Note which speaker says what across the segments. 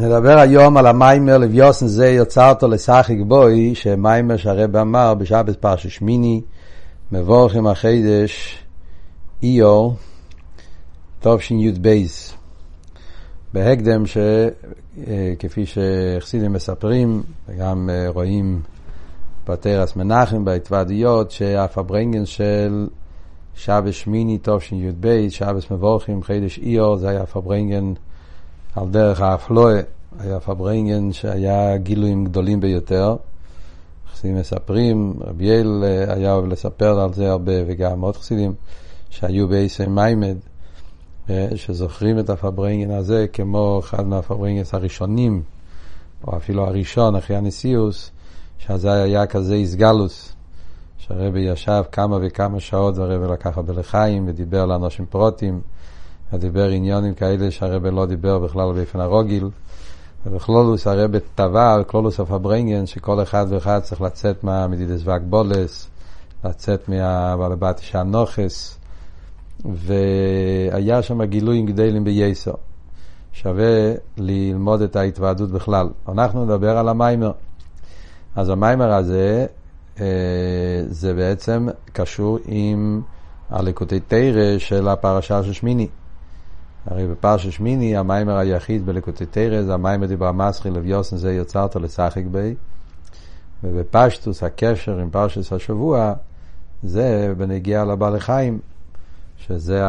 Speaker 1: נדבר היום על המיימר לביוסן זה יוצא אותו לשחק בוי, שמיימר שהרב אמר בשבת פרשת שמיני, מבורכם החידש איור, תשי"ב. בהקדם שכפי שחסידים מספרים, וגם רואים בתרס מנחם בהתוועדויות, שאף הברנגן של שבת שמיני תשי"ב, שבת מבורכים חידש איור, זה היה אף הברנגן על דרך האפלואה, היה פברנגן שהיה גילויים גדולים ביותר. חסידים מספרים, רבי יעל אה, היה אוהב לספר על זה הרבה, וגם עוד חסידים שהיו בעשר מיימד, אה, שזוכרים את הפברנגן הזה כמו אחד מהפברנגנס הראשונים, או אפילו הראשון אחרי הנשיאוס, שזה היה כזה איסגלוס, שהרבי ישב כמה וכמה שעות והרבי לקח הרבה לחיים ודיבר לאנשים פרוטים. דיבר עניונים כאלה שהרבא לא דיבר בכלל באופן הרוגיל. ובכלולוס הרבא טבע כלולוס אוף הברנגן שכל אחד ואחד צריך לצאת מהמדידס ואגבולס, לצאת מהבעלבתי שהנוכס, והיה שם גילויים גדלים בייסו. שווה ללמוד את ההתוועדות בכלל. אנחנו נדבר על המיימר. אז המיימר הזה, אה, זה בעצם קשור עם הליקוטי תרא של הפרשה של שמיני. הרי בפרשת שמיני המיימר היחיד בלקוטי תרא זה המיימר דיבר מסחי לביוסן זה יצרת לשחק בי. ובפשטוס הקשר עם פרשת השבוע זה בנגיע לבעלי חיים שזה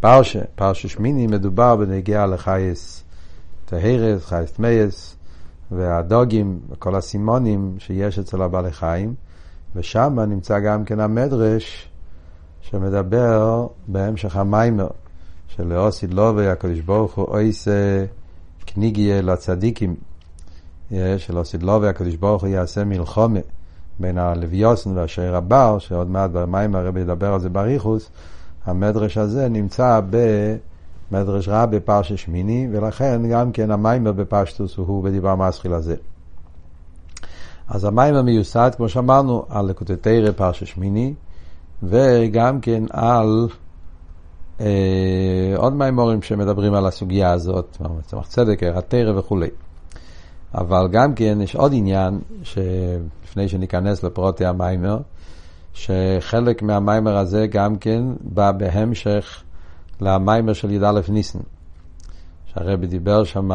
Speaker 1: הפרשה, פרשת שמיני מדובר בנגיע לחייס טהרס, חייס טמייס והדוגים וכל הסימונים שיש אצל הבעלי חיים. ושם נמצא גם כן המדרש שמדבר בהמשך המיימר שלאוסיד לובי הקדוש ברוך הוא אויסה קניגיה לצדיקים, שלאוסיד לובי הקדוש ברוך הוא יעשה מלחומה בין הלוויוסן והשעיר הבר, שעוד מעט במים הרבי ידבר על זה בריחוס, המדרש הזה נמצא במדרש רע בפרשת שמיני, ולכן גם כן המיימר בפשטוס הוא בדיבר מסחיל הזה. אז המיימר מיוסד, כמו שאמרנו, על לקוטי תרא פרשת שמיני, וגם כן על אה, עוד מימורים שמדברים על הסוגיה הזאת, צמח צדק, התרא וכולי. אבל גם כן יש עוד עניין, שלפני שניכנס לפרוטי המיימר, שחלק מהמיימר הזה גם כן בא בהמשך למיימר של י"א ניסן. שהרבי דיבר שם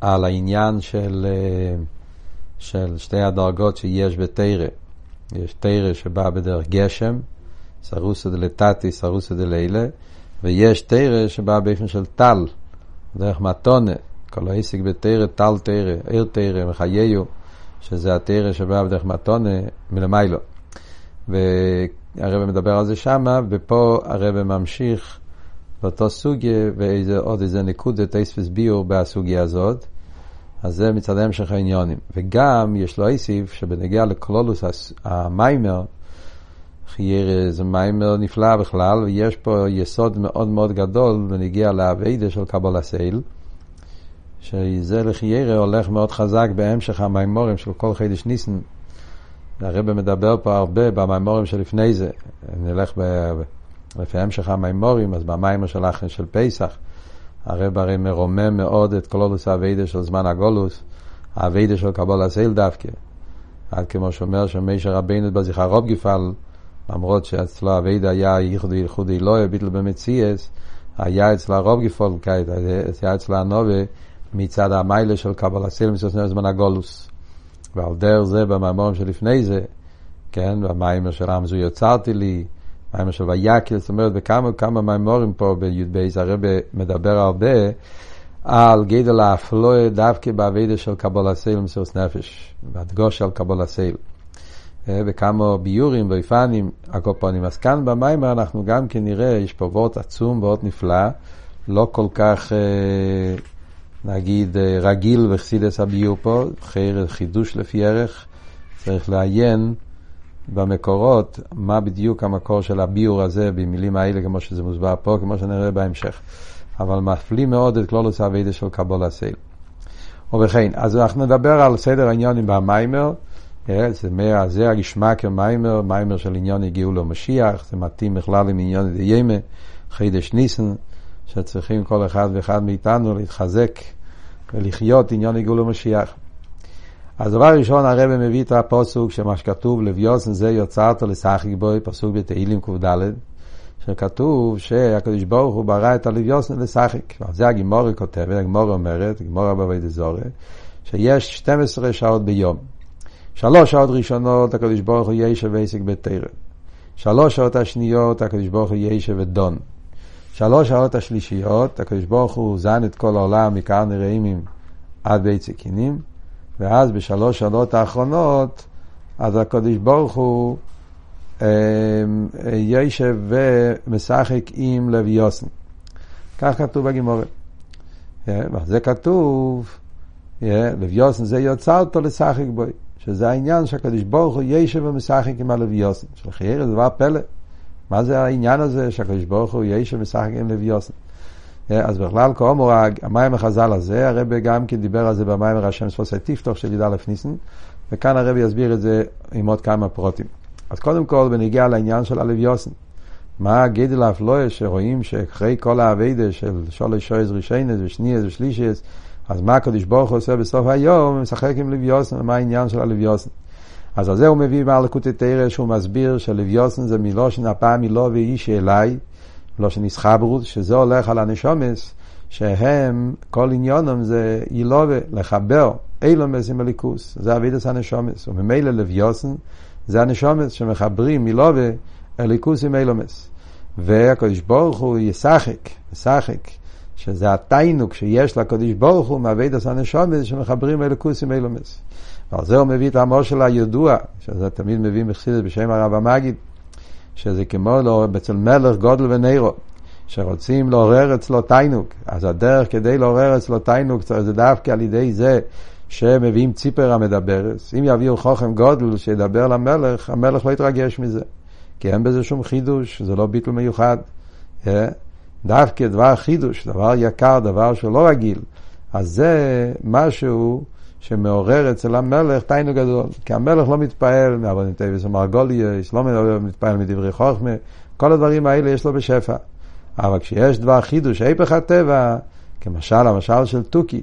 Speaker 1: על העניין של, אה, של שתי הדרגות שיש בתרא. יש תרא שבא בדרך גשם, סרוסא דלתתי, סרוסא דלילה, ויש תרא שבא באופן של טל, דרך מתונה, כל העסק בתרא, טל תרא, עיר תרא, מחייהו, שזה התרא שבא בדרך מתונה מלמיילו. והרבא מדבר על זה שמה, ופה הרבא ממשיך באותו סוגיה, ועוד איזה נקודת אייספס ביור בסוגיה הזאת. אז זה מצד המשך העניונים. וגם יש לו איסיף שבנגיע לקלולוס המיימר, חיירה זה מיימר נפלא בכלל, ויש פה יסוד מאוד מאוד גדול ונגיע לאביידה של קבול הסייל, שזה לחיירה הולך מאוד חזק בהמשך המיימורים של כל חידש ניסן. הרב מדבר פה הרבה במיימורים שלפני זה, נלך לפי המשך המיימורים, אז במיימר של אחרי של פסח, הרב הרי מרומם מאוד את קלולוס האביידה של זמן הגולוס, האביידה של קבול הסייל דווקא. עד כמו שאומר שמשה רבינו בזיכרוב גפל, למרות שאצלו אביידה היה ייחודי ייחודי לא ביטל במציאס, היה אצלה רוב גפולקייט, היה אצלה הנובה מצד המיילה של קבלה סילם סוסנר זמן הגולוס. ועל דרך זה במאמרים שלפני זה, כן, במיימר של עמזו יצרתי לי, מיימר של ויקל, זאת אומרת, בכמה כמה מיימורים פה בי"ב, הרב מדבר הרבה על גדל האפלואה דווקא באביידה של קבלה סילם סוס נפש, והדגוש על קבלה סילם. וכמה ביורים ואיפנים, הקופונים. אז כאן במיימר אנחנו גם כן נראה, יש פה וורט עצום, וורט נפלא, לא כל כך, אה, נגיד, אה, רגיל וחסידס הביור פה, חידוש לפי ערך, צריך לעיין במקורות, מה בדיוק המקור של הביור הזה במילים האלה, כמו שזה מוסבר פה, כמו שנראה בהמשך. אבל מפליא מאוד את כלולוס האביידה של קבול הסייל. ובכן, אז אנחנו נדבר על סדר העניונים במיימר. זה, מה, זה הגשמה כמיימר, מיימר של עניון הגיעו לו משיח, זה מתאים בכלל עם עניון דיימה, חידש ניסן, שצריכים כל אחד ואחד מאיתנו להתחזק ולחיות עניון עיגול ומשיח. אז דבר ראשון הרב מביא את הפוסוק שמה שכתוב לביוסן זה יוצרתו לשחק בוי, פסוק בתהילים קד, שכתוב שהקדוש ברוך הוא ברא את הלוויוסן לשחק. זה הגימורי כותבת, הגימורי אומרת, הגימורי בבית אזורי, שיש 12 שעות ביום. שלוש שעות ראשונות הקדוש ברוך הוא ישב ועסק בתרא. שלוש שעות השניות הקדוש ברוך הוא ישב ודון. שלוש שעות השלישיות הקדוש ברוך הוא זן את כל העולם מקר נראים עד בית סכינים. ואז בשלוש שעות האחרונות, אז הקדוש ברוך הוא אה, יושב ומשחק עם לוי יוסן. כך כתוב בגימורת. זה כתוב, לוי יוסן זה יוצא אותו לשחק בו, שזה העניין שהקדוש ברוך הוא ישב ומשחק עם הלוי יוסן. שלחייר זה דבר פלא. מה זה העניין הזה שהקדוש ברוך הוא ישב ומשחק עם לוי יוסן? אז בכלל כאומר, המים החז"ל הזה, הרב גם כן דיבר על זה במים השם ספוסי תפתוח של י"א ניסן, וכאן הרב יסביר את זה עם עוד כמה פרוטים. אז קודם כל, בניגיע לעניין של הלוויוסן, מה גדל האפלואה שרואים שאחרי כל האביידה של שולש שויז רישיינס ושניאס ושלישיאס, אז מה הקדוש ברוך הוא עושה בסוף היום? משחק עם לוויוסן, ומה העניין של הלוויוסן? אז על זה הוא מביא בעל תרא שהוא מסביר שלוויוסן זה מילושן הפעם מילו ואיש אליי, לא שנסחברות, שזה הולך על הנשומס, שהם, כל עניונם זה ילובה, לחבר, אילומס עם הליכוס, זה אבידס הנשומס, וממילא לוויוסן זה הנשומס שמחברים מילובה הליכוס עם אילומס. והקדוש ברוך הוא ישחק, ישחק, שזה התיינוק שיש לקדוש ברוך הוא מאבידס הנשומס שמחברים הליכוס עם אילומס. ועל זה הוא מביא את המור של הידוע, שזה תמיד מביא מחסידת בשם הרב המגיד, שזה כמו לא, אצל מלך גודל ונירו, שרוצים לעורר אצלו תיינוק. אז הדרך כדי לעורר אצלו תיינוק זה דווקא על ידי זה שמביאים ציפר המדברס. אם יביאו חוכם גודל שידבר למלך, המלך לא יתרגש מזה. כי אין בזה שום חידוש, זה לא ביטול מיוחד. אה? דווקא דבר חידוש, דבר יקר, דבר שהוא לא רגיל. אז זה משהו שמעורר אצל המלך תענוג גדול. כי המלך לא מתפעל מאבנים טובות ומרגליות, לא מתפעל מדברי חוכמה, כל הדברים האלה יש לו בשפע. אבל כשיש דבר חידוש, היפך הטבע, כמשל המשל של תוכי,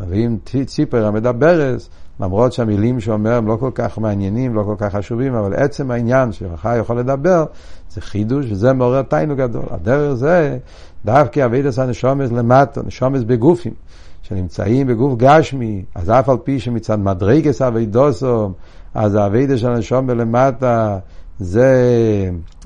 Speaker 1: מביאים ציפור המדברת, למרות שהמילים שאומר הם לא כל כך מעניינים, לא כל כך חשובים, אבל עצם העניין שלך יכול לדבר, זה חידוש, וזה מעורר תיינו גדול. הדרך זה, דווקא אבידס הנשומס למטה, נשומס בגופים. שנמצאים בגוף גשמי, אז אף על פי שמצד מדרגס אבידוסו, אז האבידה של הנשום בלמטה זה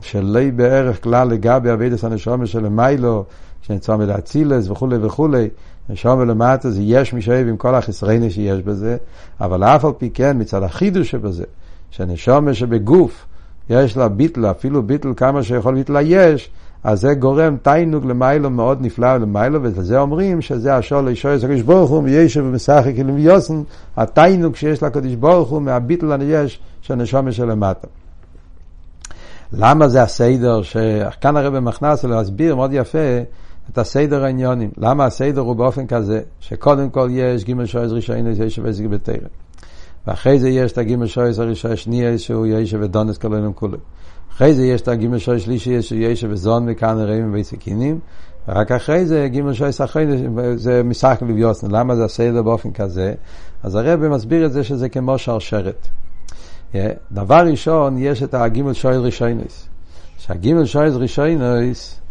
Speaker 1: שלא בערך כלל לגבי אבידס הנשום שלמיילו, שנצא מלאצילס וכולי וכולי, נשום ולמטה זה יש משאב עם כל החסרני שיש בזה, אבל אף על פי כן מצד החידוש שבזה, שנשום שבגוף יש לה ביטל, אפילו ביטל כמה שיכול ביטל יש, אז זה גורם תיינוג למיילו מאוד נפלא למיילו, וזה אומרים שזה לישור של הקדוש ברוך הוא, וישב ומשחק עם יוסן, התיינוג שיש לקדוש ברוך הוא מהביטל הניש של נשומה שלמטה. למה זה הסדר, שכאן הרב מכנס להסביר מאוד יפה את הסדר העניונים. למה הסדר הוא באופן כזה, שקודם כל יש גימל שויז ראשון, יש וזיג בתרם. ואחרי זה יש את הגימל שויז הראשון השנייה, שהוא יש ודונס כלולים כולם. אחרי זה יש את הגימל שוי שלישי, יש יש וזון וכאן רעים וסכינים, ורק אחרי זה גימל שוי סחרי, זה משחק לביוסן. למה זה הסדר באופן כזה? אז הרב מסביר את זה שזה כמו שרשרת. דבר ראשון, יש את הגימל שוי ראשונס. שהגימל שוי ראשונס,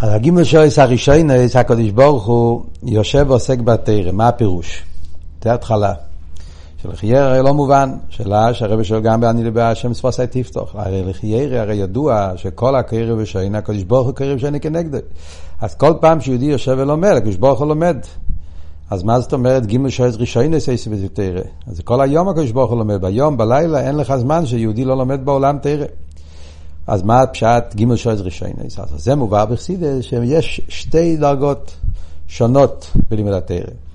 Speaker 1: על הגימל שויס הראשונס, הקדוש ברוך הוא יושב ועוסק בתרם, מה הפירוש? זה התחלה. שלחייר הרי לא מובן, שאלה שהרבי שואל גם בעני לבא השם ספוסי תפתוח. הרי לחייר הרי ידוע שכל הקרב ושאין הקדוש ברוך הוא קרב שאין כנגדו. אז כל פעם שיהודי יושב ולומד, הקדוש ברוך הוא לומד. אז מה זאת אומרת גימל שואל ראשון אסייס ותרא? אז כל היום הקדוש ברוך הוא לומד, ביום, בלילה, אין לך זמן שיהודי לא לומד בעולם תרא. אז מה הפשט גימל שואל ראשון אז זה מובא בחסידה שיש שתי דרגות שונות בלימוד התרא.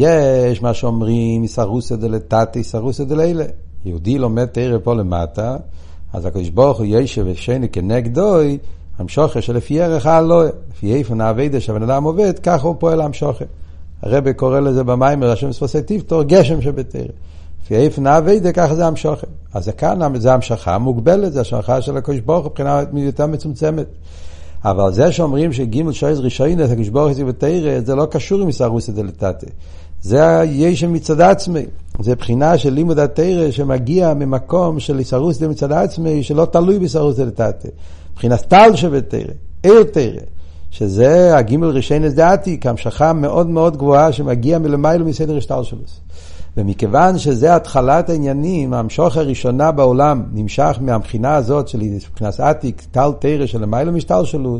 Speaker 1: יש מה שאומרים סרוסא דלתתי סרוסא דלילה. יהודי לומד תרא פה למטה, אז הקדוש ברוך הוא ישב ושני כנגדוי, המשוכר שלפי ערך האלוה, לפי איפן האביידה שהבן אדם עובד, ככה הוא פועל המשוכר. הרב קורא לזה במיימר, השם ספוסי טיפטור, גשם שבתרא. לפי איפן האביידה, ככה זה המשוכר. אז כאן זה המשכה מוגבלת, זה המשכה של הקדוש ברוך הוא מבחינה יותר מצומצמת. אבל זה שאומרים שגימל שויז רישיון את הקדוש ברוך הוא בתרא, זה לא קשור עם איסרוסא דלתתא. זה היש מצד עצמי. זה בחינה של לימוד התרא שמגיע ממקום של איסרוסא מצד עצמי, שלא תלוי באיסרוסא דלתתא. מבחינת טל שבתרא, עיר תרא. שזה הגימל רישיינס דעתי, כהמשכה מאוד מאוד גבוהה שמגיע מלמיילו מסדר השטר שלו. ומכיוון שזה התחלת העניינים, המשוך הראשונה בעולם נמשך מהבחינה הזאת של מבחינת עתיק, טל תרא של למיילו משטר שלו,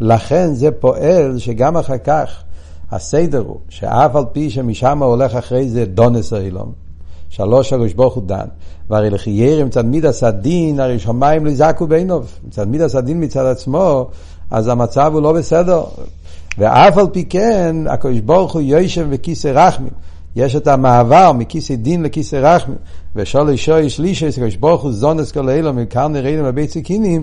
Speaker 1: לכן זה פועל שגם אחר כך הסדר הוא שאף על פי שמשם הולך אחרי זה דונס האילום, שלוש הקדוש ברוך הוא דן, והרי לחיירי מצד מידס הדין, הרי שמיים לא יזעקו בעינוב, מצד מידס הדין מצד עצמו, אז המצב הוא לא בסדר. ואף על פי כן, הקדוש ברוך הוא יושב בכיסא רחמים. יש את המעבר מכיסא דין לכיסא רחמים. ושאול שוי שלישי, הקדוש ברוך הוא זונס כל אילו, מכאן נראינו בבית סיקינים,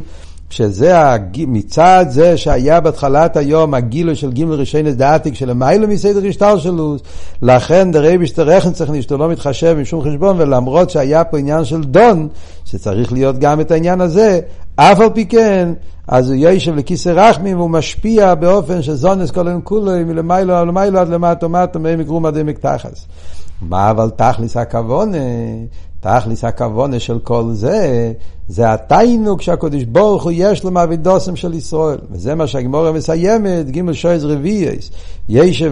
Speaker 1: שזה הג... מצד זה שהיה בהתחלת היום הגילוי של גימל רישיינס דעתיק של המיילו מסדר השטר שלו, לכן דרי בשטרכן צריך שאתה לא מתחשב עם שום חשבון, ולמרות שהיה פה עניין של דון, שצריך להיות גם את העניין הזה, אף על פי כן, אז הוא יושב לכיסא רחמים והוא משפיע באופן שזונס כל היום כולו מלמיילו למיילו עד למטה ומטה מהם יגרום עד עמק תחס. מה אבל תכליס הכוונה? תכליס הכוונה של כל זה, זה התיינוק שהקדוש ברוך הוא יש לו מעבידוסם של ישראל. וזה מה שהגמורה מסיימת, ג' שויז רביעס, ישב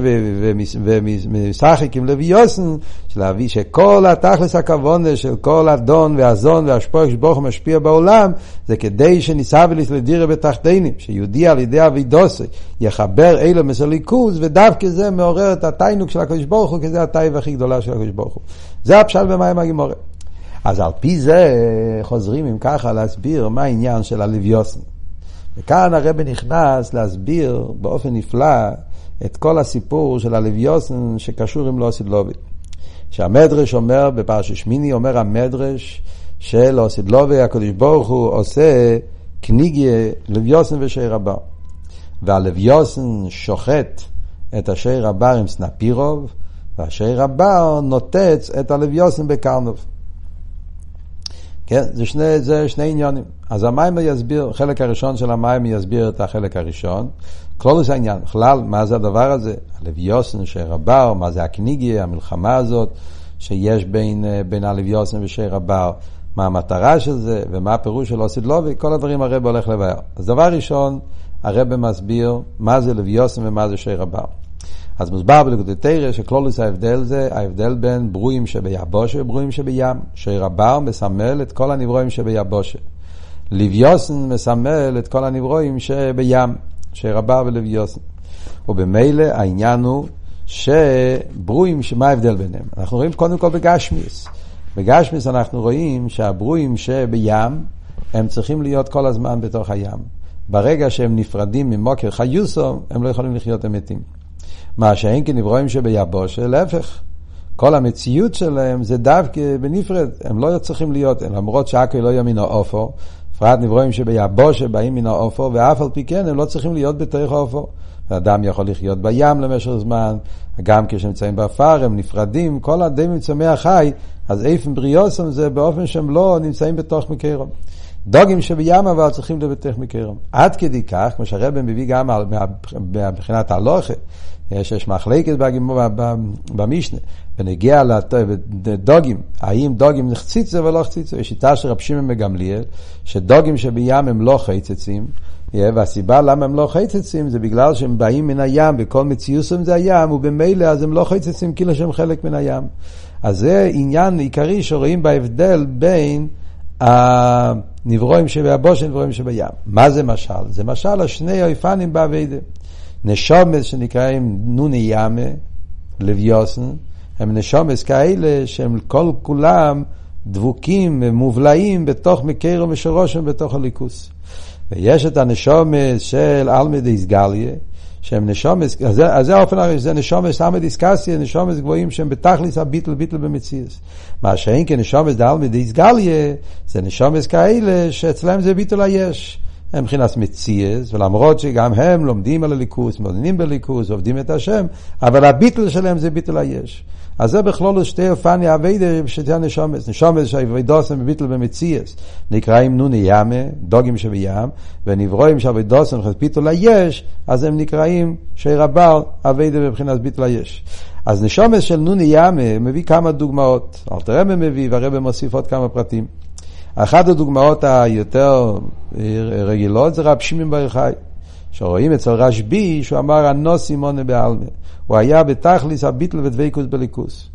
Speaker 1: ומשחק עם לוויוסן, להביא שכל התכלס הכוונה של כל אדון ואזון והשפוע שברוך הוא משפיע בעולם, זה כדי שניסה ולדירה בתחתינים, שיהודי על ידי אבידוסי יחבר אלו מסליקוז, ודווקא זה מעורר את התיינוק של הקדוש ברוך הוא, כי זה התיב הכי גדולה של הקדוש ברוך הוא. זה הפשט במים הגמורה. אז על פי זה חוזרים אם ככה להסביר מה העניין של הלוויוסן. וכאן הרב נכנס להסביר באופן נפלא את כל הסיפור של הלוויוסן שקשור עם לאוסידלובי. שהמדרש אומר, בפרשת שמיני אומר המדרש של אוסידלובי, הקדוש ברוך הוא עושה קניגיה לוויוסן ושיר הבר. והלוויוסן שוחט את השיר הבר עם סנפירוב, והשיר הבר נוטץ את הלוויוסן בקרנוב. כן, זה שני, זה שני עניונים. אז המים יסביר, חלק הראשון של המים יסביר את החלק הראשון. כלולוס העניין, בכלל, מה זה הדבר הזה? הלוויוסן שרבר, מה זה הקניגי, המלחמה הזאת שיש בין, אה, בין הלוויוסן ושרבר, מה המטרה של זה, ומה הפירוש של אוסיד לובי, כל הדברים הרב הולך לבאר. אז דבר ראשון, הרב מסביר מה זה לוויוסן ומה זה שרבר. אז מוסבר בלכודי תרא שכלולוס ההבדל זה ההבדל בין ברואים שביבושה וברואים שבים. שיר הבר מסמל את כל הנברואים שביבושה. לוויוסן מסמל את כל הנברואים שבים. שיר הבר ולוויוסן. ובמילא העניין הוא שברואים, מה ההבדל ביניהם? אנחנו רואים קודם כל בגשמיס. בגשמיס אנחנו רואים שהברואים שבים, הם צריכים להיות כל הזמן בתוך הים. ברגע שהם נפרדים ממקור חיותו, הם לא יכולים לחיות, הם מתים. מה שאין כן נבראים שביבשה, להפך. כל המציאות שלהם זה דווקא בנפרד, הם לא צריכים להיות, למרות שהכל היה מן העפר, בפרט נבראים שביבשה באים מן העפר, ואף על פי כן הם לא צריכים להיות בתוך העפר. אדם יכול לחיות בים למשך זמן, גם כשנמצאים בעפר הם נפרדים, כל הדומם צומח חי, אז איפן בריאוסם זה באופן שהם לא נמצאים בתוך מקרום. דוגים שבים אבל צריכים בתוך מקרום. עד כדי כך, כמו שהרבן מביא גם מבחינת הלוכה, יש, יש מחלקת במשנה, ונגיע לדוגים, האם דוגים נחציצו ולא חציצו, יש שיטה של רב שמעון מגמליאל, שדוגים שבים הם לא חצצים, והסיבה למה הם לא חצצים זה בגלל שהם באים מן הים, וכל מציוסם זה הים, ובמילא אז הם לא חצצים כאילו שהם חלק מן הים. אז זה עניין עיקרי שרואים בהבדל בין הנברואים שבבושן נברואים שבים. מה זה משל? זה משל השני אויפנים באביידה. נשומס שנקראים נוני ימה, לוויוסן, הם נשומס כאלה שהם כל כולם דבוקים ומובלעים בתוך מקרו ושורושם בתוך הליכוס. ויש את הנשומס של אלמדי סגליה, שהם נשומס, אז זה, אז זה האופן הראשון, זה נשומס עמד איסקסיה, נשומס גבוהים שהם בתכליס הביטל ביטל במציאס. מה שאין כנשומס דאלמדי סגליה, זה נשומס כאלה שאצלם זה ביטל היש. הם מבחינת מציאס, ולמרות שגם הם לומדים על הליכוס, מודדים בליכוס, עובדים את השם, אבל הביטל שלהם זה ביטל היש. אז זה בכלול שתי אופני אביידה שתי הנשומס. נשומס שאביידוסם בביטל במציאס נקראים נוני ימה, דוגים שבים, ונברואים שאביידוסם חספיתו ליש, אז הם נקראים שיר הבר אביידה בבחינת ביטל היש. אז נשומס של נוני ימה מביא כמה דוגמאות. אלתרבה מביא והרבה מוסיף עוד כמה פרטים. אחת הדוגמאות היותר רגילות זה רב שמעון בר חי. שרואים אצל רשב"י שהוא אמר הנוסי מונה בעלמה. הוא היה בתכליס הביטל ודבקוס בליכוס.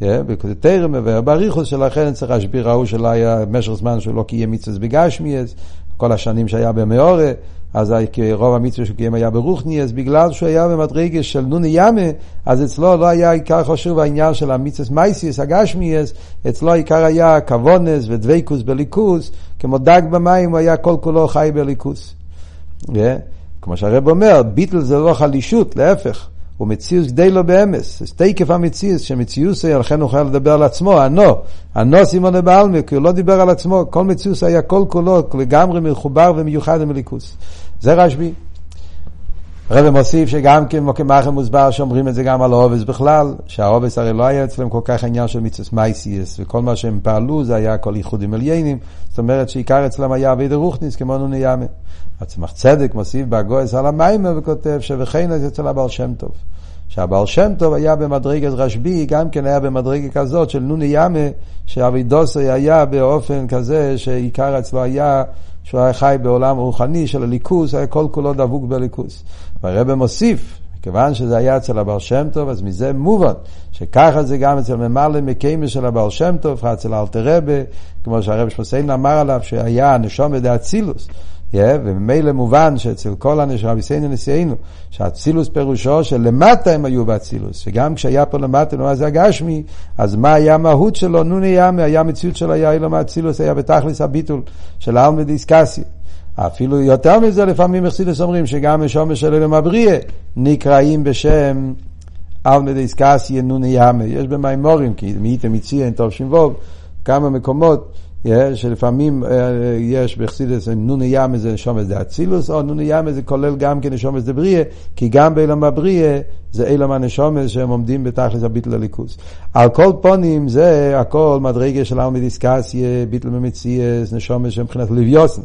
Speaker 1: בקוטטרם מבאר בריחוס שלכן אצל רשב"י ראו שלא היה במשך זמן שהוא לא קיים מצווה בגשמיאס, כל השנים שהיה במאורה, אז רוב המצווה שהוא קיים היה ברוכניאס, בגלל שהוא היה במדרגה של נוני ימה, אז אצלו לא היה עיקר חשוב העניין של המצווה מייסיאס, הגשמיאס, אצלו עיקר היה כוונס ודבקוס בליכוס, כמו דג במים הוא היה כל כולו חי בליכוס. כמו שהרב אומר, ביטל זה לא חלישות, להפך. הוא מציאוס די לא באמס, זה תקף המציאוס, שמציאוס היה, לכן הוא יכול לדבר על עצמו, הנו, הנו סימון בעלמי, כי הוא לא דיבר על עצמו, כל מציאוס היה כל כולו לגמרי מחובר ומיוחד למליכוס. זה רשב"י. הרב מוסיף שגם כן מוקמחם מוסבר שאומרים את זה גם על העובס בכלל, שהעובס הרי לא היה אצלם כל כך עניין של מצווס מייסיאס, וכל מה שהם פעלו זה היה כל ייחודים עליינים, זאת אומרת שעיקר אצלם היה אבי דרוכניס כמו נוני ימה. הצמח צדק מוסיף בהגויס על המיימר וכותב שבכן זה אצל הבעל שם טוב. שהבעל שם טוב היה במדרגת רשב"י, גם כן היה במדרגה כזאת של נוני ימה, שאבי דוסי היה באופן כזה שעיקר אצלו היה שהוא היה חי בעולם רוחני של הליכוס, היה כל כולו דבוק בליכוס. והרבא מוסיף, כיוון שזה היה אצל הבעל שם טוב, אז מזה מובן, שככה זה גם אצל ממלא מקיימה של הבעל שם טוב, אצל אלתר רבה, כמו שהרב שמוסיין אמר עליו, שהיה נשום ידי אצילוס. Yeah, וממילא מובן שאצל כל הנשום, רביסיינו נשיאנו, שאצילוס פירושו שלמטה הם היו באצילוס, שגם כשהיה פה למטה, נו, זה הגשמי, אז מה היה המהות שלו? נו ניאמי, היה מציאות שלו, היה אילו מאצילוס, היה בתכלס הביטול של אלמא דיסקסיה. אפילו יותר מזה, לפעמים מחסידס אומרים שגם משומש של אלם הבריא נקראים בשם אלמא דיסקסיה נו ניאמי. יש במימורים, כי מאיתם מציין טוב שימבוב, כמה מקומות. שלפעמים יש בחסידס נוני ימה זה נשומס דה אצילוס, או נוני ימה זה כולל גם כן נשומס דה בריאה, כי גם באילם הבריאה זה אילם הנשומס שהם עומדים בתכלס הביטל הליכוס. על כל פונים זה הכל מדרגה של אלמי דיסקסיה, ביטל ממציאס, נשומס שמבחינת לוויוסן.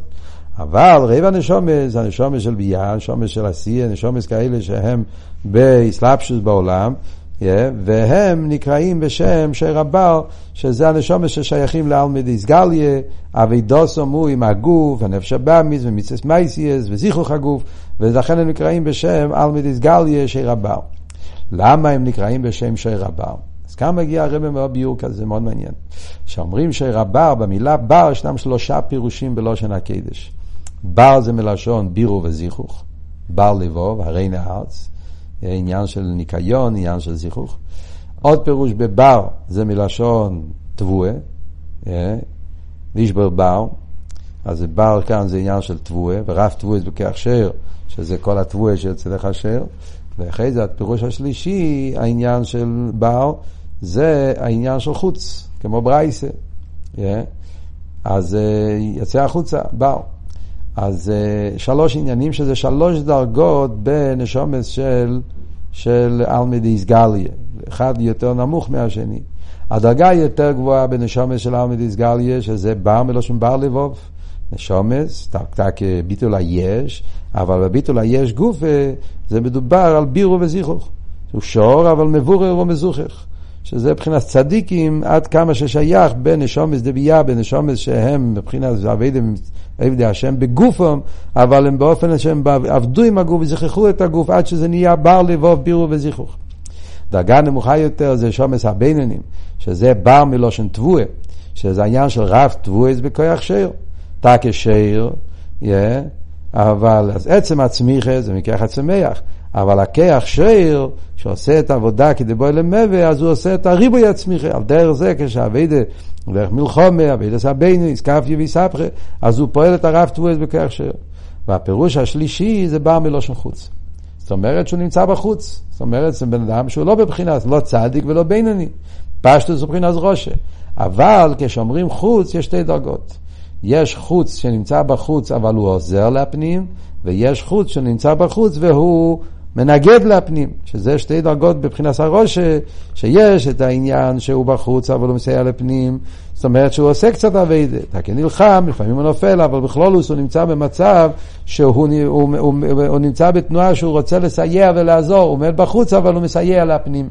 Speaker 1: אבל רבע הנשומס, הנשומס של ביה, הנשומס של עשייה, נשומס כאלה שהם באסלאפשוס בעולם, Yeah, והם נקראים בשם שיר הבר, שזה הנשומת ששייכים לאלמדיס גליה, אבי דוסום הוא עם הגוף, הנפש הבאמיס ומיצס מייסיאס וזיכוך הגוף, ולכן הם נקראים בשם אלמדיס גליה שיר הבר. למה הם נקראים בשם שיר הבר? אז כאן מגיע מאוד ביור כזה, מאוד מעניין. כשאומרים שיר הבר, במילה בר ישנם שלושה פירושים בלושן הקדש. בר זה מלשון בירו וזיכוך, בר לבוב, הרי נארץ. עניין של ניקיון, עניין של זיכוך. עוד פירוש בבר זה מלשון תבואה, לישבר בר, אז בר כאן זה עניין של תבואה, ורף תבואה זה שיר, שזה כל התבואה שיוצא לך שיר, ואחרי זה הפירוש השלישי, העניין של בר, זה העניין של חוץ, כמו ברייסה. אז יצא החוצה, בר. אז uh, שלוש עניינים שזה שלוש דרגות בנשומס של, של אלמדיס גליה. אחד יותר נמוך מהשני. הדרגה היותר גבוהה בנשומס של אלמדיס גליה, שזה בר מלושן בר לבוב. נשומס, תק ביטול היש, אבל בביטול היש גוף זה מדובר על בירו וזיכוך. הוא שור אבל מבורר ומזוכח. שזה מבחינת צדיקים עד כמה ששייך בין נשומס דבייה, בין נשומס שהם מבחינת עבדי השם בגופם, אבל הם באופן שהם עבדו עם הגוף וזכחו את הגוף עד שזה נהיה בר לבוב בירו וזיכוך. דרגה נמוכה יותר זה שומס הבינונים, שזה בר מלושן תבואה, שזה העניין של רב תבואה בכוח שיר. תקה שיר, yeah, אבל אז עצם הצמיחה זה מכוח הצמח. אבל הכיח שיר, שעושה את העבודה כדי בוא למבה, אז הוא עושה את הריבוי הצמיחה. על דרך זה, כשהאביידה, דרך מלחומה, אביידה סבינו, איסקפיה ויספחה, אז הוא פועל את הרב תבואס בכיח שיר. והפירוש השלישי זה בא מלושן חוץ. זאת אומרת שהוא נמצא בחוץ. זאת אומרת, זה בן אדם שהוא לא בבחינת, לא צדיק ולא בינוני. פשטוס מבחינת ראשה. אבל כשאומרים חוץ, יש שתי דרגות. יש חוץ שנמצא בחוץ אבל הוא עוזר לפנים, ויש חוץ שנמצא בחוץ והוא מנגד לפנים, שזה שתי דרגות בבחינת הראש, שיש את העניין שהוא בחוץ אבל הוא מסייע לפנים, זאת אומרת שהוא עושה קצת אביידה, אתה כן נלחם, לפעמים הוא נופל, אבל בכלולוס הוא נמצא במצב שהוא הוא, הוא, הוא, הוא, הוא נמצא בתנועה שהוא רוצה לסייע ולעזור, הוא עומד בחוץ אבל הוא מסייע לפנים.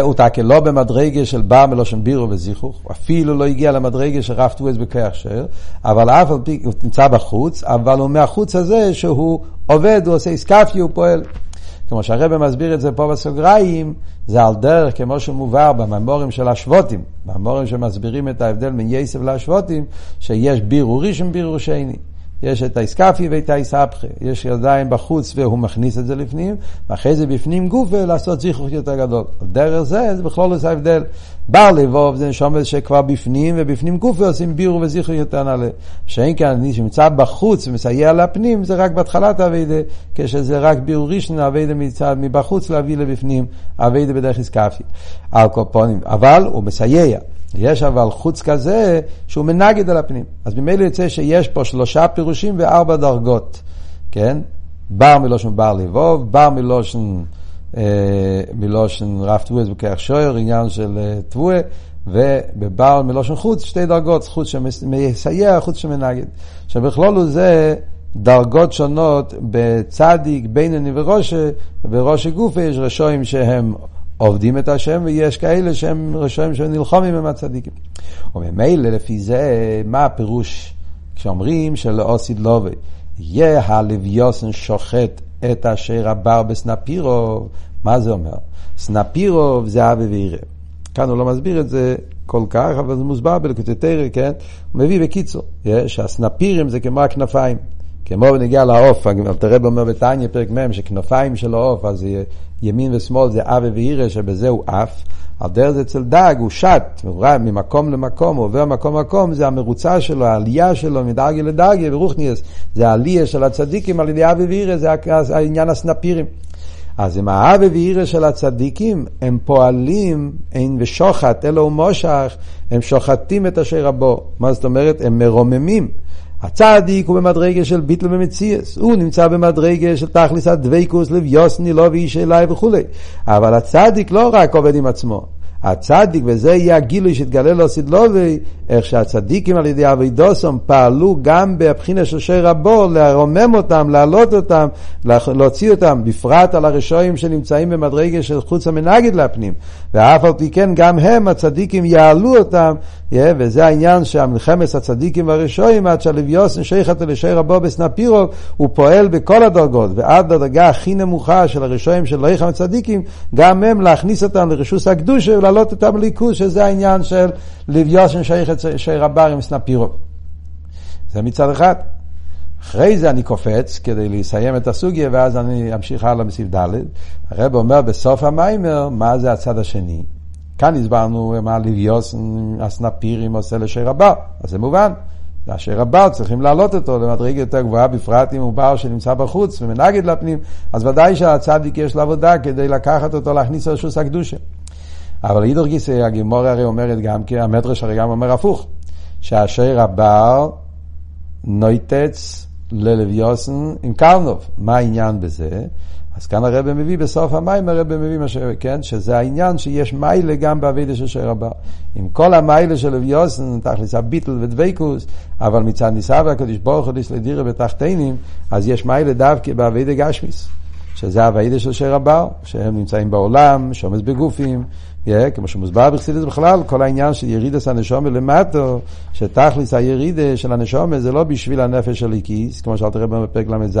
Speaker 1: הוא תקל לא במדרגה של בא מלושן בירו וזיכוך, אפילו לא הגיע למדרגה של רב טוויס בכוח שר, אבל אף על פי, הוא נמצא בחוץ, אבל הוא מהחוץ הזה שהוא עובד, הוא עושה איסקפיה, הוא פועל. כמו שהרבא מסביר את זה פה בסוגריים, זה על דרך כמו שמובהר בממורים של השבותים, בממורים שמסבירים את ההבדל בין יסף לשבותים, שיש בירו ראשון בירו שני. יש את האיסקפי ואת האיסהפכה. יש ידיים בחוץ והוא מכניס את זה לפנים, ואחרי זה בפנים גופה לעשות זיכרוך יותר גדול. דרך זה, זה בכלל לא עושה הבדל. בר לבוב זה נשומת שכבר בפנים, ובפנים גופה עושים בירו וזיכרוך יותר נעלה. שאין כאן מי שנמצא בחוץ ומסייע לפנים, זה רק בהתחלת אביידה, כשזה רק בירו ראשון, אביידה מצד מבחוץ להביא לבפנים, אביידה בדרך קופונים. אבל הוא מסייע. יש אבל חוץ כזה שהוא מנגד על הפנים. אז ממילא יוצא שיש פה שלושה פירושים וארבע דרגות, כן? בר מלושן בר לבוב, בר מלושן, אה, מלושן רב תבואס בכרך שויר, עניין של אה, תבואה, ובבר מלושן חוץ, שתי דרגות, חוץ שמסייע, חוץ שמנגד. שבכלול זה דרגות שונות בצדיק, בינני וראשה, ובראש גופה יש רשועים שהם עובדים את השם, ויש כאלה שהם רשעים שנלחמים עם הצדיקים. וממילא לפי זה, מה הפירוש כשאומרים שלאוסיד לובה, יהיה הלוויוסן שוחט את אשר הבר בסנפירוב, מה זה אומר? סנפירוב זה אבי וירא. כאן הוא לא מסביר את זה כל כך, אבל זה מוסבר בלקוטטרי, כן? הוא מביא בקיצור, שהסנפירים זה כמו הכנפיים. כמו בנגיע לעוף, תראה אומר בתניא פרק מ' שכנפיים של העוף, אז ימין ושמאל זה אבי ואירא שבזה הוא אף, על דרך זה אצל דג הוא שט, ממקום למקום, הוא עובר מקום למקום, זה המרוצה שלו, העלייה שלו מדרגי לדרגי ברוכניאס, זה העלייה של הצדיקים על ידי אבי ואירא, זה העניין הסנפירים. אז עם האבי ואירא של הצדיקים, הם פועלים, אין ושוחט, אלו ומושך, הם שוחטים את אשר רבו. מה זאת אומרת? הם מרוממים. הצדיק הוא במדרגה של ביטל ומציאס, הוא נמצא במדרגה של תכליס הדבקוס לביוסני לא ואיש אליי וכולי. אבל הצדיק לא רק עובד עם עצמו, הצדיק, וזה יהיה הגילוי שהתגלה לו סדלובי, איך שהצדיקים על ידי אבידוסום פעלו גם בבחינה של שי רבו, לרומם אותם, להעלות אותם, להוציא אותם, בפרט על הרשועים שנמצאים במדרגה של חוץ המנגד לפנים. ואף על פי כן גם הם, הצדיקים, יעלו אותם, וזה העניין שהמלחמת הצדיקים והרשועים, עד שהלוויוסן שייכת לשי רבו בסנפירוב, הוא פועל בכל הדרגות, ועד לדרגה הכי נמוכה של הרשועים של לא יחם הצדיקים, גם הם להכניס אותם לרשוס הקדושה להעלות אותם ליכוז, שזה העניין של לוויוסן שייך את שיר הבר עם סנפירו. זה מצד אחד. אחרי זה אני קופץ כדי לסיים את הסוגיה, ואז אני אמשיך הלאה בסעיף ד'. הרב אומר בסוף המיימר, מה זה הצד השני? כאן הסברנו מה לוויוסן הסנפירים עושה לשיר הבר, אז זה מובן. לאשר הבר צריכים להעלות אותו למדרגה יותר גבוהה, בפרט אם הוא בר שנמצא בחוץ ומנגד לפנים, אז ודאי שהצדיק יש לו עבודה כדי לקחת אותו להכניס לרשוס הקדושה. אבל אידור גיסא, הגימור הרי אומרת גם כי המדרש הרי גם אומר הפוך, שאשר הבר נויטץ ללוויוסן עם קרנוב. מה העניין בזה? אז כאן הרב מביא בסוף המים, הרב מביא מה ש... כן, שזה העניין שיש מיילה גם באבידה של שיר הבא. עם כל המיילה של לוויוסן, תכלס הביטל ודוויקוס, אבל מצד ניסה והקדוש ברוך הוא לדירה בתחתינים, אז יש מיילה דווקא באבידה גשמיס. שזה הווידה של שיר הבא, שהם נמצאים בעולם, שומץ בגופים, Yeah, כמו שמוסבר בחסידס בכלל, כל העניין של ירידס הנשומה למטו, שתכלס הירידה של הנשומה זה לא בשביל הנפש של איקיס, כמו שאלת רב בפרק ל"ז,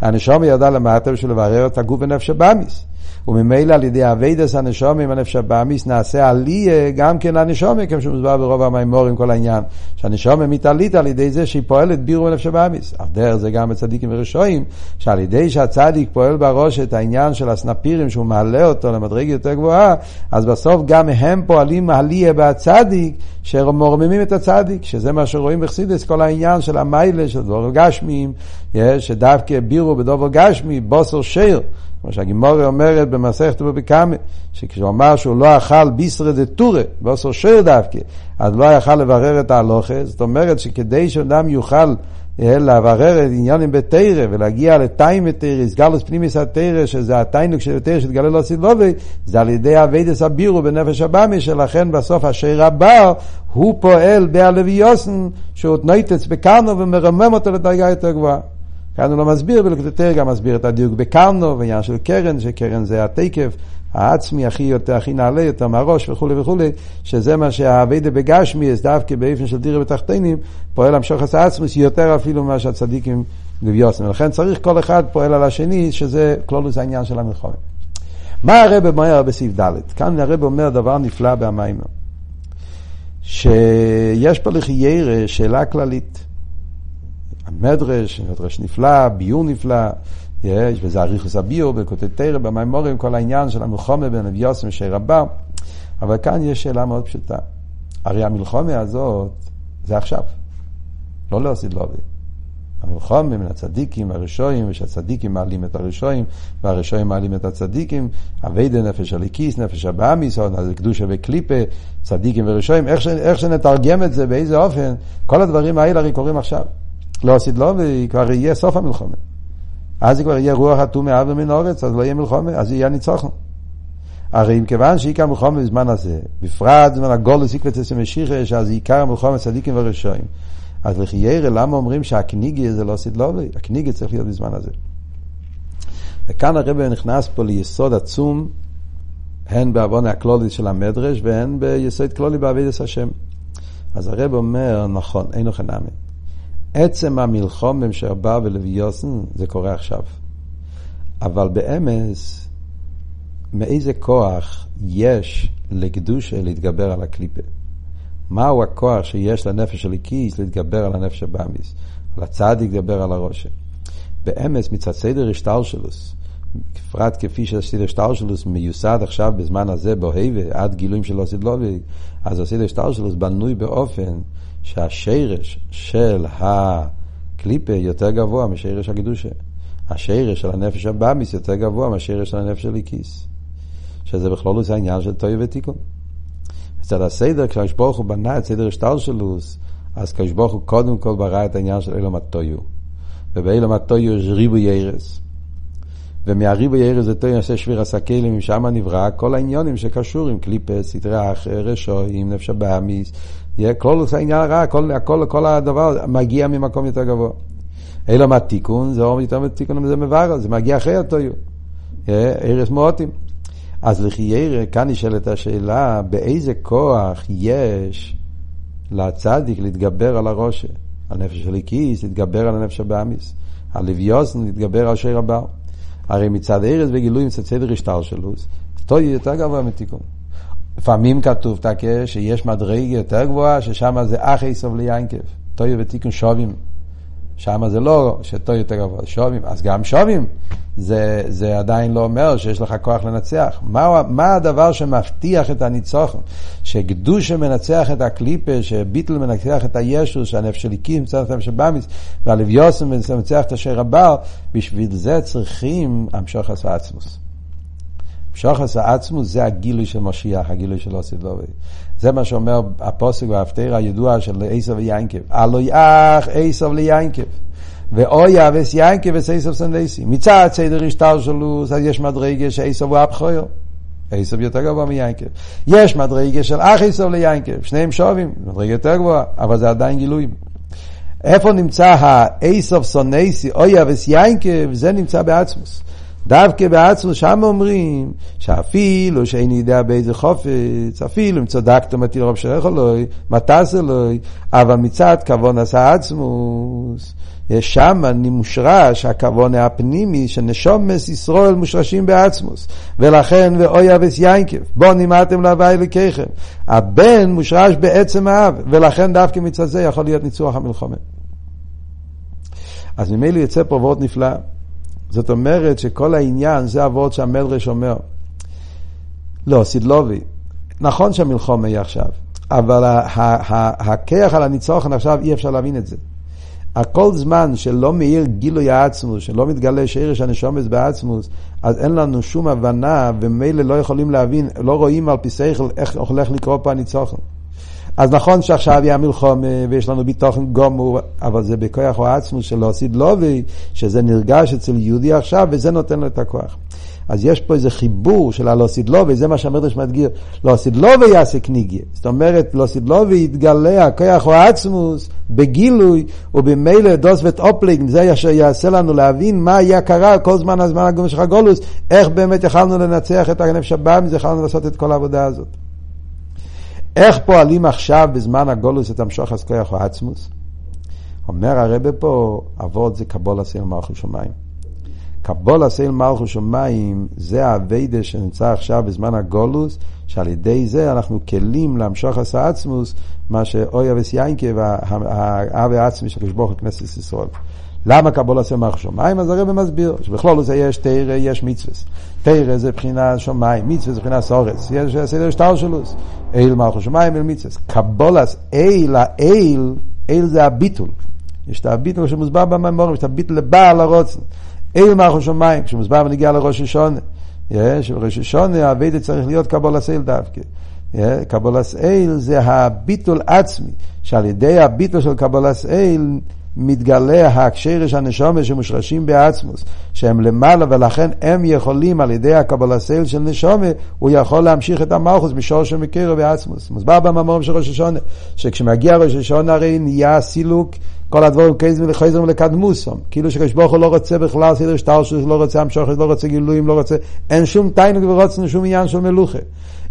Speaker 1: הנשומה ירדה למטו בשביל לברר את הגוף ונפש הבאמיס. וממילא על ידי אביידס הנשומה עם הנפש הבאמיס נעשה עליה גם כן לנשומה, כמו שמוסבר ברוב המימורים כל העניין, שהנשומה מתעלית על ידי זה שהיא פועלת בירו בנפש הבאמיס. אך דרך זה גם בצדיקים ורשועים, שעל ידי שהצדיק פועל בראש את העניין של הסנפירים שהוא מעלה אותו למדרגה יותר גבוהה, אז בסוף גם הם פועלים עליה בצדיק, שמורממים את הצדיק, שזה מה שרואים בחסידס, כל העניין של המיילה, של דבור גשמיים, שדווקא בירו בדובר גשמי, בוסר שיר. כמו שהגימורי אומרת במסכת בבקמה, שכשהוא אמר שהוא לא אכל ביסרא דטורא, ועשו שיר דווקא, אז לא יכל לברר את ההלוכה, זאת אומרת שכדי שאדם יוכל לברר את עניונים בתרא ולהגיע לתיים בתרא, סגלוס פנימיס התרא, שזה התיינוק של התרא שהתגלה לו סילובי, זה על ידי אביידס הבירו בנפש הבאמי, שלכן בסוף אשר הבא הוא פועל בהלוויוסן, שהוא נויטץ בקרנו ומרמם אותו לדרגה יותר גבוהה. כאן הוא לא מסביר, ולכתר גם מסביר את הדיוק בקרנו, ועניין של קרן, שקרן זה התקף. העצמי הכי יותר, הכי נעלה יותר מהראש וכולי וכולי, שזה מה שהאביידה בגשמי, אז דווקא באופן של דירה בתחתינים, פועל המשוך עשה עצמוס יותר אפילו ממה שהצדיקים גביוסים. ולכן צריך כל אחד פועל על השני, שזה כלולוס העניין של המלחומת. מה הרב אומר בסעיף ד'? כאן הרב אומר דבר נפלא במיימר. שיש פה לחיירה שאלה כללית. המדרש, מדרש נפלא, ביור נפלא, יש, וזה אריכוס הביור, בכותב תרא, במימורים, כל העניין של המלחומה בין אבי יוסם ושי רבם. אבל כאן יש שאלה מאוד פשוטה. הרי המלחומה הזאת זה עכשיו, לא להוסיד לובי. המלחומה מן הצדיקים הראשונים, ושהצדיקים מעלים את הראשונים, והראשונים מעלים את הצדיקים, אביידה נפש הליקיס, נפש הבאמיס, או קדושה וקליפה, צדיקים וראשונים, איך, ש, איך שנתרגם את זה, באיזה אופן, כל הדברים האלה הרי קורים עכשיו. לא עשית לובי, כבר יהיה סוף המלחומה. אז זה כבר יהיה רוח אטום מאב ומן אורץ, אז לא יהיה מלחומה, אז יהיה ניצוחן. הרי מכיוון שעיקר מלחומה בזמן הזה, בפרט זמן הגולוס יקבצס משיחה, שאז עיקר המלחומה צדיקים ורשעים. אז לכי ירא, למה אומרים שהקניגי זה לא סדלובי? הקניגי צריך להיות בזמן הזה. וכאן הרב נכנס פה ליסוד עצום, הן בעוון הכלולי של המדרש, והן ביסוד כלולי בעבידת השם. אז הרב אומר, נכון, אין לו חנמי. עצם המלחום של בר ולוויוסן זה קורה עכשיו. אבל באמס, מאיזה כוח יש לקדושה להתגבר על הקליפה? מהו הכוח שיש לנפש של הכיס להתגבר על הנפש הבאמיס? על הצד להתגבר על הראש. באמס מצד סדר השטלשלוס, בפרט כפי שהסדר השטלשלוס מיוסד עכשיו בזמן הזה בהווה עד גילויים של אוסידלובי, אז הסדר השטלשלוס בנוי באופן שהשרש של הקליפה יותר גבוה משרש הקדושה. השרש של הנפש הבאמיס יותר גבוה מהשרש של הנפש של איקיס. שזה בכלול לא זה העניין של טוי ותיקון. מצד הסדר, כשהקדוש ברוך הוא בנה את סדר השטר שלוס, אז הקדוש ברוך הוא קודם כל ברא את העניין של עולם התוהו. ובעולם התוהו יש ריבוי אורות. ומהריבוי אורות זה תוהו נעשה שבירת הכלים, משם נברא כל העניינים שקשורים, קליפות, סטרא אחרא, רשעים, נפש הבהמית, כללות העניין הרע, כל, הכל, כל הדבר מגיע ממקום יותר גבוה. אלא מה תיקון, זה אומר יותר מתיקון, זה מבאר, זה מגיע אחרי התוהו. אורות מועטים. אז לכאורה, כאן נשאלת השאלה, באיזה כוח יש לצדיק להתגבר על הראש, על נפש של הכיס, להתגבר על הנפש הבאמיס, על לוויוסן, להתגבר על שיר הבר. הרי מצד ארץ וגילוי מצד סדר השטר שלו, טויו יותר גבוה מתיקון. לפעמים כתוב תקה שיש מדרגה יותר גבוהה, ששם זה אחי סוב ליינקב. טויו ותיקון שובים. שם זה לא שטויו יותר גבוה, שובים. אז גם שובים, זה, זה עדיין לא אומר שיש לך כוח לנצח. מה, מה הדבר שמבטיח את הניצוחן? שקדושה מנצח את הקליפה, שביטל מנצח את הישוס, שהנפש של איקים מנצח את הנפש של במיס, והלוויוסם מנצח את אשר הבא, בשביל זה צריכים המשוך עשה עצמוס. שוחס העצמוס זה הגילוי של משיח, הגילוי של אוסית לובי. זה מה שאומר הפוסק וההפטר הידוע של עשב ויינקב. הלא יח עשב ליינקב. ואוי אבס יינקב וסייסב סנדסי. מצד סדר השטר שלו, אז יש מדרגה שעשב הוא הבכויר. עשב יותר גבוה מיינקב. יש מדרגה של אח עשב ליינקב. שניהם שווים, מדרגה יותר גבוהה, אבל זה עדיין גילויים. איפה נמצא העשב סונסי, אוי אבס יינקב, זה נמצא בעצמוס. דווקא בעצמו שם אומרים שאפילו שאין יודע באיזה חופץ, אפילו אם צדקת מטיל רב שלך אלוהי, מטס אלוהי, אבל מצד כבון עשה עצמוס, שם אני מושרש הכבון הפנימי שנשומס ישראל מושרשים בעצמוס. ולכן ואוי אבס יינקב בוא נימדתם להווי אלוקיכם. הבן מושרש בעצם האב ולכן דווקא מצד זה יכול להיות ניצוח המלחמה. אז ממילא יוצא פה וורט נפלא זאת אומרת שכל העניין, זה הוורד שהמדרש אומר. לא, סידלובי. נכון שהמלחום יהיה עכשיו, אבל הכיח על הניצוחן עכשיו אי אפשר להבין את זה. הכל זמן שלא מאיר גילוי העצמוס, שלא מתגלה שרש הנשומץ בעצמוס, אז אין לנו שום הבנה, ומילא לא יכולים להבין, לא רואים על פי שכל איך הולך לקרוא פה הניצוחן. אז נכון שעכשיו יהיה מלחום ויש לנו ביטוחן גומור, אבל זה בכוח או עצמו של להוסיד לובי, שזה נרגש אצל יהודי עכשיו, וזה נותן לו את הכוח. אז יש פה איזה חיבור של הלוסיד לובי, זה מה שהמדרש מדגיר, לוסיד לובי יעשה קניגיה. זאת אומרת, לוסיד לובי יתגלה הכוח או עצמוס בגילוי, ובמילא דוס וטופלינג, זה אשר יעשה לנו להבין מה היה קרה כל זמן הזמן הגומר של הגולוס, איך באמת יכלנו לנצח את הנפש הבא, מזה יכלנו לעשות את כל העבודה הזאת. איך פועלים עכשיו בזמן הגולוס את המשוך אז כוח או עצמוס? אומר הרבה פה, אבות זה קבול עשינו מלכו שמיים. קבול עשינו מלכו שמיים זה האביידה שנמצא עכשיו בזמן הגולוס, שעל ידי זה אנחנו כלים להמשוך עשה עצמוס, מה שאויה וסיינקה והאב העצמי של כשבוך כנסת ישראל. למה קבלת עול מלכות שמיים? אז הרב מסביר, שבכללות זה יש תורה, יש מצווה. תורה זה בחינה שמיים, מצווה זה בחינה סורס, יש סדר השתלשלות. עול מלכות שמיים עול מצווה. קבלת, עול, העול, עול זה הביטול. יש את הביטול שמוסבר במאמרים, יש את הביטול לבעל הרצון. עול מלכות שמיים, כשמוסבר ונגיע לראש השנה. שבראש השנה העבודה צריך להיות קבלת עול דווקא. קבלת עול זה הביטול עצמי, שעל ידי הביטול של קבולס אל מתגלה הקשרש הנשומת שמושרשים בעצמוס, שהם למעלה ולכן הם יכולים על ידי הקבלה סייל של נשומת, הוא יכול להמשיך את המלכוס בשור שמכירו בעצמוס. מוסבר במאמרים של ראש השונה, שכשמגיע ראש השונה הרי נהיה סילוק כל הדברים חוזרים לקדמוסום. כאילו שקדוש ברוך הוא לא רוצה בכלל סדר שטר שהוא לא רוצה המשוכת, לא רוצה גילויים, לא רוצה... אין שום תיינוק ורוצנו, שום עניין של מלוכה.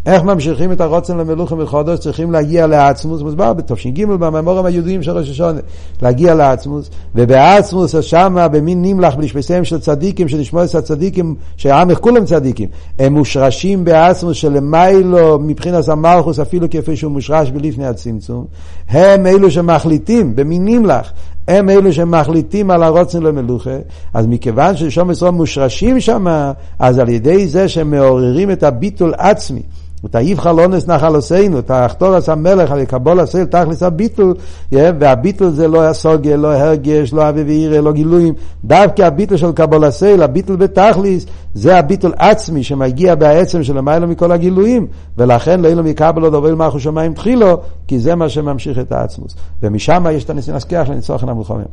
Speaker 1: איך ממשיכים את הרוצן למלוכה מחודש? צריכים להגיע לעצמוס, מוסבר בתש"ג בממורים היהודיים של ראש השונה, להגיע לעצמוס, ובעצמוס שמה במין נמלח בנשפסיהם של צדיקים, שנשמור את הצדיקים, שהעם כולם צדיקים, הם מושרשים בעצמוס שלמיילו מבחינת המלכוס, אפילו כפי שהוא מושרש בלפני הצמצום, הם אלו שמחליטים במין נמלח, הם אלו שמחליטים על הרוצן למלוכה, אז מכיוון ששום ישראל מושרשים שם, אז על ידי זה שהם מעוררים את הביטול עצמי, את האיבחר לא נס נחל עשינו, את האחתורס המלך, לקבול עשה תכלס הביטול, והביטול זה לא הסוגיה, לא הרגש, לא אבי ואירא, לא גילויים, דווקא הביטול של קבול עשה, הביטול בתכליס, זה הביטול עצמי שמגיע בעצם של למעלה מכל הגילויים, ולכן לא מקבל עוד עובר מערכו שמיים תחילו, כי זה מה שממשיך את העצמוס. ומשם יש את הניסיון הסכיח לניצוח המלחומים.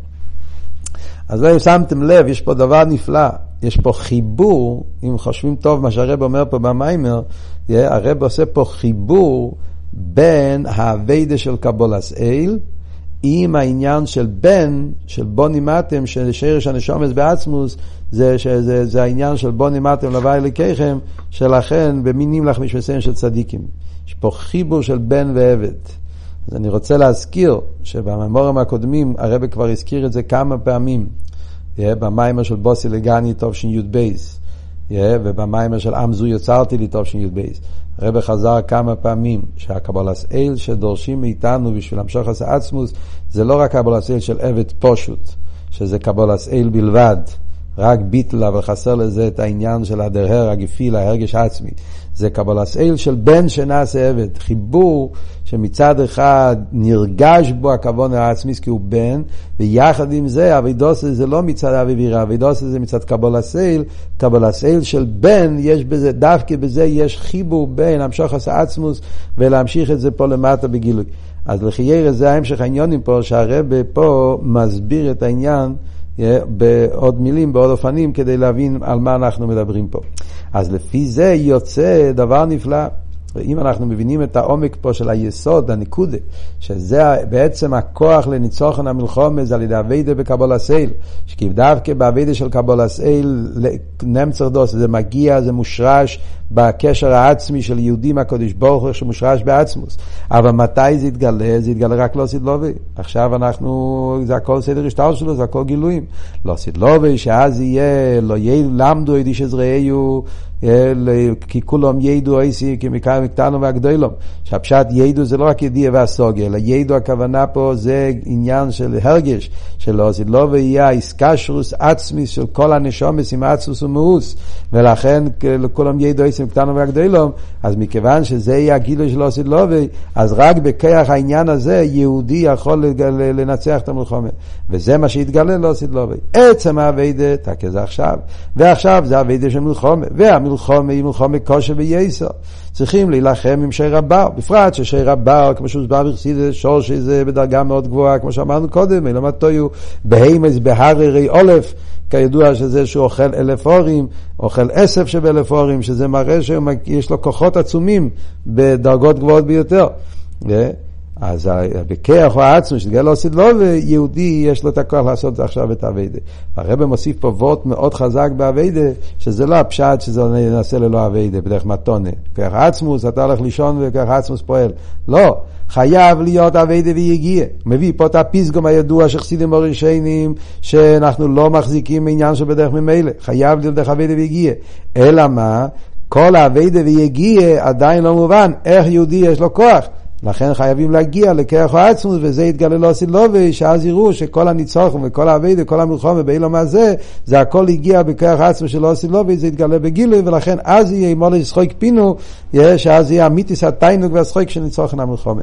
Speaker 1: אז לא שמתם לב, יש פה דבר נפלא, יש פה חיבור, אם חושבים טוב מה שהרב אומר פה במיימר, הרב עושה פה חיבור בין האביידה של קבולס אל עם העניין של בן, של בו נימדתם, של שרש הנשומס בעצמוס, זה, שזה, זה העניין של בו נימדתם לוואי אלוקיכם, שלכן במינים לך משמסיהם של צדיקים. יש פה חיבור של בן ועבד. אז אני רוצה להזכיר שבממורים הקודמים הרב כבר הזכיר את זה כמה פעמים. במיימר של בוסי לגני תשי"ב, ובמיימר של עם זו יצרתי לי תשי"ב. הרב חזר כמה פעמים שהקבולס אל שדורשים מאיתנו בשביל המשוך עשה עצמוס, זה לא רק קבולס אל של עבד פושוט, שזה קבולס אל בלבד. רק ביטל, אבל חסר לזה את העניין של הדרהר, הגיפיל, ההרגש העצמי. זה קבלת אל של בן שנעשה עבד. חיבור שמצד אחד נרגש בו הכבון העצמי כי הוא בן, ויחד עם זה אבידוסה זה לא מצד אבי בירה, אבידוסה זה מצד קבלת אל, קבלת אל של בן, יש בזה, דווקא בזה יש חיבור בין המשוך עשה עצמוס ולהמשיך את זה פה למטה בגילוי. אז לחיירה זה ההמשך העניונים פה, שהרבה פה מסביר את העניין בעוד מילים, בעוד אופנים, כדי להבין על מה אנחנו מדברים פה. אז לפי זה יוצא דבר נפלא. אם אנחנו מבינים את העומק פה של היסוד, הנקודה, שזה בעצם הכוח לניצוחן המלחומה, זה על ידי אביידה בקבול הסייל, שכי דווקא באביידה של קבול הסייל, נמצר דוס, זה מגיע, זה מושרש בקשר העצמי של יהודים הקודש ברוך הוא שמושרש בעצמוס. אבל מתי זה יתגלה? זה יתגלה רק לא סידלובי. עכשיו אנחנו, זה הכל סדר השטר שלו, זה הכל גילויים. לא סידלובי, שאז יהיה, לא יהיה, למדו ידיש עזראיו, כי כולם ידעו אייסי כמקיים קטנו והגדולום. שהפשט ידעו זה לא רק ידיע והסוגיה, אלא ידעו הכוונה פה זה עניין של הרגש, שלא זה לא ויהיה איסקשרוס עצמי של כל הנשומס עם עצמוס ומאוס, ולכן כולם ידעו אייסי קטנו והגדולום, אז מכיוון שזה יהיה הגילוי של עושית לובי, אז רק בכיח העניין הזה יהודי יכול לנצח את המלחומה. וזה מה שהתגלה לעושית לובי. עצם האביידה, תקה עכשיו, ועכשיו זה האביידה של מלחומה. המלחומה היא מלחומה כושר וייסר. צריכים להילחם עם שיר הבר, בפרט ששיר הבר, כמו שהוסבר בחסידס, שור שזה בדרגה מאוד גבוהה, כמו שאמרנו קודם, אלא מתויו בהימס בהררי אולף, כידוע שזה שהוא אוכל אלף אורים, אוכל עשף שבאלף אורים, שזה מראה שיש לו כוחות עצומים בדרגות גבוהות ביותר. אז בכיח או העצמו, שתגלה לא עשית לו, ויהודי יש לו את הכוח לעשות עכשיו את האביידה. הרב מוסיף פה וורט מאוד חזק באביידה, שזה לא הפשט שזה נעשה ללא אביידה, בדרך מתונה. כיח עצמוס, אתה הולך לישון וכיח עצמוס פועל. לא, חייב להיות אביידה ויגיע. מביא פה את הפיסגום הידוע של חסידים הראשונים, שאנחנו לא מחזיקים עניין שבדרך ממילא. חייב להיות דרך אביידה ויגיע. אלא מה? כל האביידה ויגיע עדיין לא מובן איך יהודי יש לו כוח. לכן חייבים להגיע לכרך העצמוס, וזה יתגלה לו סילובי, שאז יראו שכל הניצוחים וכל האביידה, כל המלחומה באילום הזה, זה הכל הגיע בכרך העצמוס של סילובי, זה יתגלה בגילוי, ולכן אז יהיה מולי שחוק פינו, שאז יהיה המיתיס התיינוג והשחוק של ניצוחן המלחומה.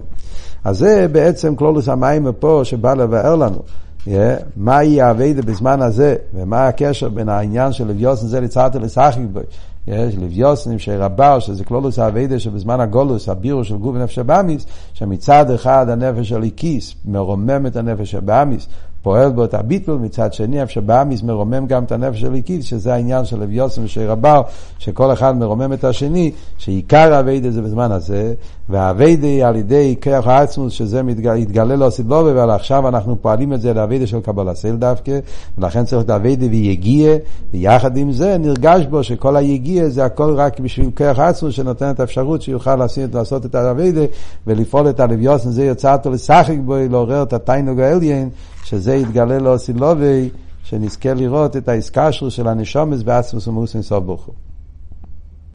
Speaker 1: אז זה בעצם כלולוס המים פה שבא לבאר לנו. Yeah, מה יהיה האביידה בזמן הזה, ומה הקשר בין העניין של לוויוסן זה לצערת לסחק בו. יש לוויוסנים שרבר, שזה כלולוס האביידה שבזמן הגולוס, הבירו של גוף ונפש הבאמיס, שמצד אחד הנפש הליקיס מרומם את הנפש הבאמיס, פועל בו את הביטול, מצד שני, איפה שבאמיס מרומם גם את הנפש הליקית, שזה העניין של אביוסם ושיר הבר, שכל אחד מרומם את השני, שעיקר האביידה זה בזמן הזה, והאביידה על ידי כרך העצמוס, שזה יתגלה לו סדלובה, אבל עכשיו אנחנו פועלים את זה לאביידה של קבלה סייל דווקא, ולכן צריך את האביידה ויגיע, ויחד עם זה נרגש בו שכל היגיע זה הכל רק בשביל כרך העצמוס, שנותן את האפשרות שיוכל לעשות, לעשות את האביידה, ולפעול את הלוויוסם, זה יוצא אותו לשחק בו, לעורר את התיינוג האליין, שזה יתגלה לו סילובי, שנזכה לראות את האיסקשרו של הנשומס בעצמוס ומוסין סוף ברוך.